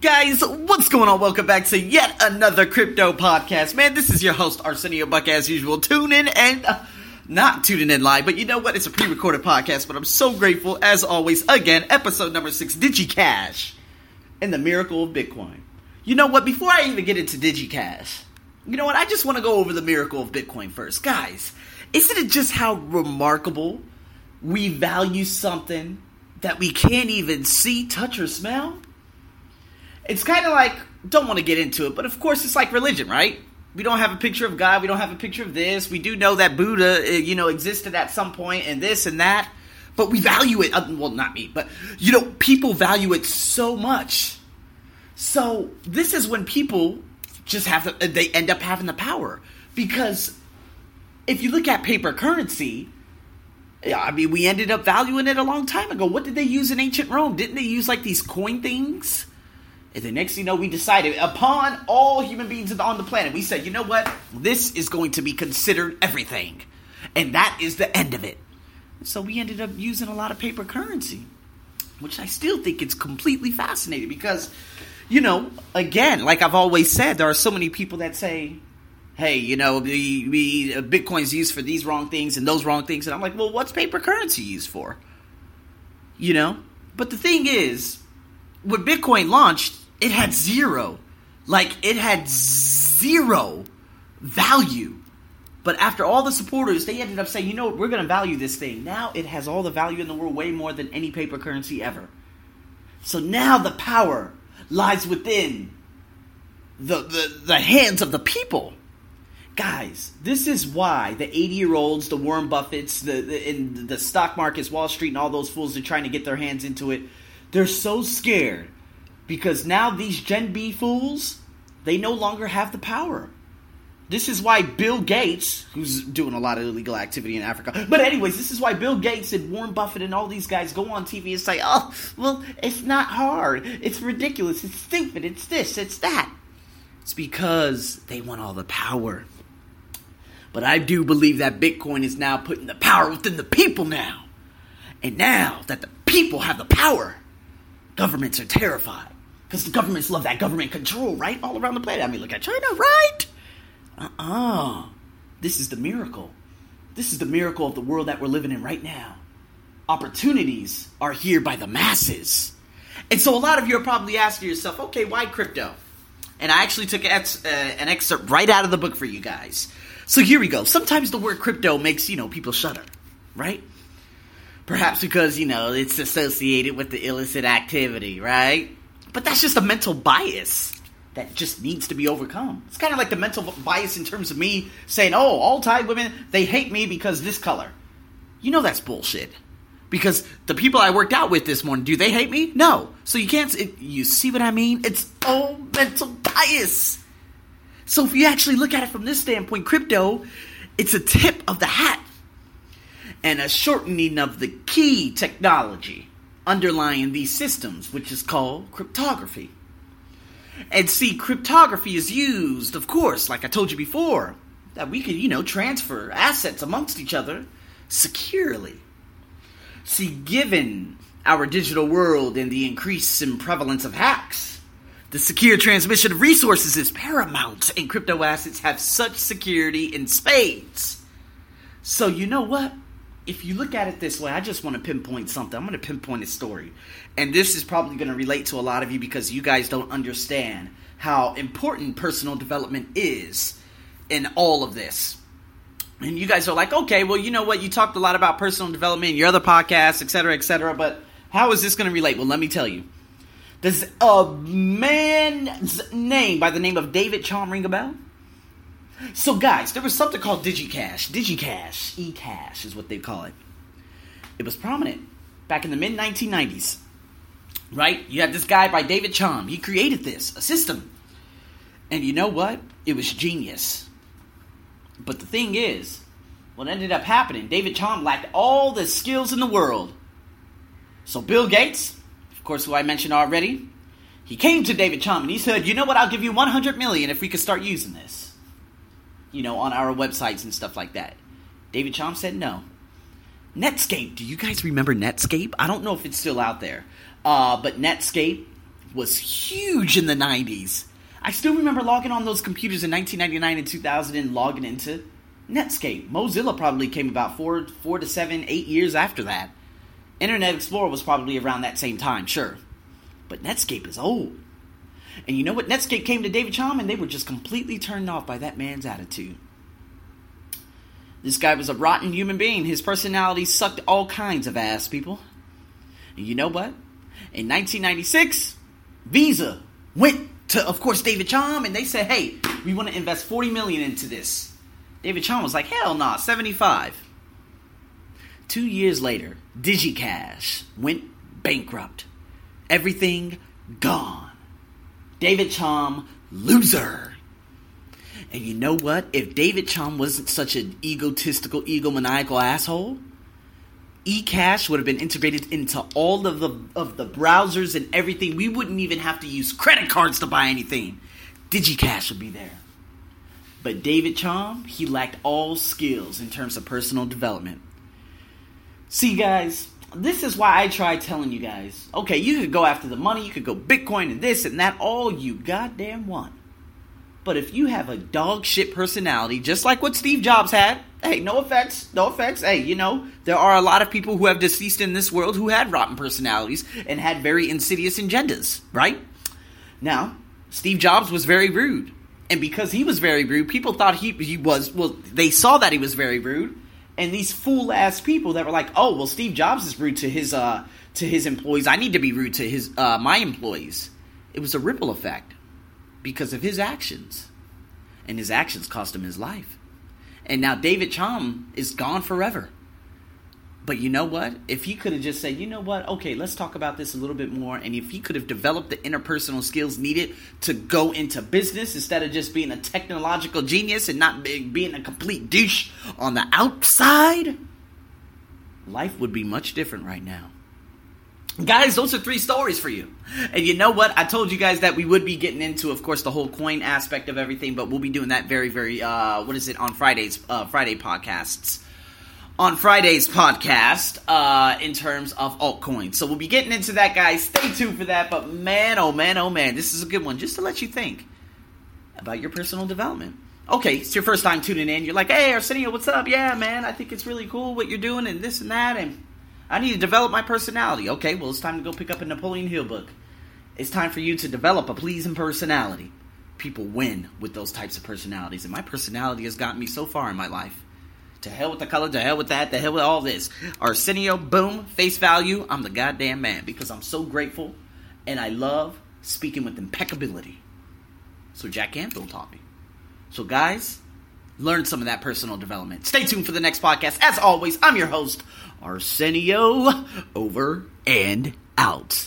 Guys, what's going on? Welcome back to yet another crypto podcast. Man, this is your host, Arsenio Buck, as usual. Tune in and uh, not tuning in live, but you know what? It's a pre recorded podcast, but I'm so grateful, as always. Again, episode number six DigiCash and the miracle of Bitcoin. You know what? Before I even get into DigiCash, you know what? I just want to go over the miracle of Bitcoin first. Guys, isn't it just how remarkable we value something that we can't even see, touch, or smell? It's kind of like, don't want to get into it, but of course it's like religion, right? We don't have a picture of God, we don't have a picture of this. We do know that Buddha, uh, you know, existed at some point and this and that, but we value it. Uh, well, not me, but you know, people value it so much. So this is when people just have the, they end up having the power because if you look at paper currency, I mean, we ended up valuing it a long time ago. What did they use in ancient Rome? Didn't they use like these coin things? And the next thing you know, we decided upon all human beings on the planet, we said, you know what? This is going to be considered everything. And that is the end of it. So we ended up using a lot of paper currency, which I still think it's completely fascinating because, you know, again, like I've always said, there are so many people that say, hey, you know, we, we uh, Bitcoin's used for these wrong things and those wrong things. And I'm like, well, what's paper currency used for? You know? But the thing is, when Bitcoin launched, it had zero. Like, it had zero value. But after all the supporters, they ended up saying, you know what, we're going to value this thing. Now it has all the value in the world, way more than any paper currency ever. So now the power lies within the, the, the hands of the people. Guys, this is why the 80 year olds, the Warren Buffetts, the, the, in the stock markets, Wall Street, and all those fools are trying to get their hands into it. They're so scared because now these Gen B fools, they no longer have the power. This is why Bill Gates, who's doing a lot of illegal activity in Africa, but anyways, this is why Bill Gates and Warren Buffett and all these guys go on TV and say, "Oh, well, it's not hard. It's ridiculous. It's stupid. It's this. It's that." It's because they want all the power. But I do believe that Bitcoin is now putting the power within the people now. And now that the people have the power, governments are terrified. Because the governments love that government control, right? All around the planet. I mean, look at China, right? Uh uh This is the miracle. This is the miracle of the world that we're living in right now. Opportunities are here by the masses. And so a lot of you are probably asking yourself, okay, why crypto? And I actually took ex- uh, an excerpt right out of the book for you guys. So here we go. Sometimes the word crypto makes, you know, people shudder, right? Perhaps because, you know, it's associated with the illicit activity, right? But that's just a mental bias that just needs to be overcome. It's kind of like the mental bias in terms of me saying, oh, all Thai women, they hate me because this color. You know that's bullshit. Because the people I worked out with this morning, do they hate me? No. So you can't, it, you see what I mean? It's all mental bias. So if you actually look at it from this standpoint, crypto, it's a tip of the hat and a shortening of the key technology underlying these systems, which is called cryptography. And see, cryptography is used, of course, like I told you before, that we can, you know, transfer assets amongst each other securely. See, given our digital world and the increase in prevalence of hacks, the secure transmission of resources is paramount, and crypto assets have such security in spades. So, you know what? If you look at it this way, I just want to pinpoint something. I'm going to pinpoint a story. And this is probably going to relate to a lot of you because you guys don't understand how important personal development is in all of this. And you guys are like, okay, well, you know what? You talked a lot about personal development in your other podcasts, et cetera, et cetera, but how is this going to relate? Well, let me tell you. Does a man's name by the name of David Chaum ring a bell? So, guys, there was something called DigiCash. DigiCash, eCash is what they call it. It was prominent back in the mid 1990s. Right? You had this guy by David Chaum. He created this, a system. And you know what? It was genius. But the thing is, what ended up happening, David Chaum lacked all the skills in the world. So Bill Gates, of course, who I mentioned already, he came to David Chaum and he said, "You know what? I'll give you 100 million if we could start using this." You know, on our websites and stuff like that. David Chaum said no. Netscape. Do you guys remember Netscape? I don't know if it's still out there. Uh, but Netscape, was huge in the 90s. I still remember logging on those computers in 1999 and 2000 and logging into Netscape. Mozilla probably came about four, four to seven, eight years after that. Internet Explorer was probably around that same time, sure. But Netscape is old. And you know what? Netscape came to David Chaum and they were just completely turned off by that man's attitude. This guy was a rotten human being. His personality sucked all kinds of ass, people. And you know what? In 1996, Visa went to, of course, David Chaum, and they said, "Hey, we want to invest 40 million into this." David Chaum was like, "Hell nah, 75." Two years later, DigiCash went bankrupt. Everything gone. David Chaum, loser. And you know what? If David Chaum wasn't such an egotistical, egomaniacal asshole, eCash would have been integrated into all of the of the browsers and everything. We wouldn't even have to use credit cards to buy anything. DigiCash would be there. But David Chaum, he lacked all skills in terms of personal development. See, you guys, this is why I try telling you guys okay, you could go after the money, you could go Bitcoin and this and that, all you goddamn want. But if you have a dog shit personality, just like what Steve Jobs had, hey, no offense, no offense. Hey, you know, there are a lot of people who have deceased in this world who had rotten personalities and had very insidious agendas, right? Now, Steve Jobs was very rude. And because he was very rude, people thought he, he was, well, they saw that he was very rude. And these fool ass people that were like, oh, well, Steve Jobs is rude to his, uh, to his employees. I need to be rude to his, uh, my employees. It was a ripple effect because of his actions. And his actions cost him his life. And now David Chaum is gone forever. But you know what? If he could have just said, you know what? Okay, let's talk about this a little bit more. And if he could have developed the interpersonal skills needed to go into business instead of just being a technological genius and not being a complete douche on the outside, life would be much different right now. Guys, those are three stories for you. And you know what? I told you guys that we would be getting into, of course, the whole coin aspect of everything, but we'll be doing that very, very, uh, what is it, on Fridays, uh, Friday podcasts. On Friday's podcast, uh, in terms of altcoins. So we'll be getting into that, guys. Stay tuned for that. But man, oh man, oh man, this is a good one just to let you think about your personal development. Okay, it's your first time tuning in. You're like, hey, Arsenio, what's up? Yeah, man, I think it's really cool what you're doing and this and that. And I need to develop my personality. Okay, well, it's time to go pick up a Napoleon Hill book. It's time for you to develop a pleasing personality. People win with those types of personalities, and my personality has gotten me so far in my life. To hell with the color, to hell with that, to hell with all this. Arsenio, boom, face value, I'm the goddamn man because I'm so grateful and I love speaking with impeccability. So Jack Canfield taught me. So, guys, learn some of that personal development. Stay tuned for the next podcast. As always, I'm your host, Arsenio, over and out.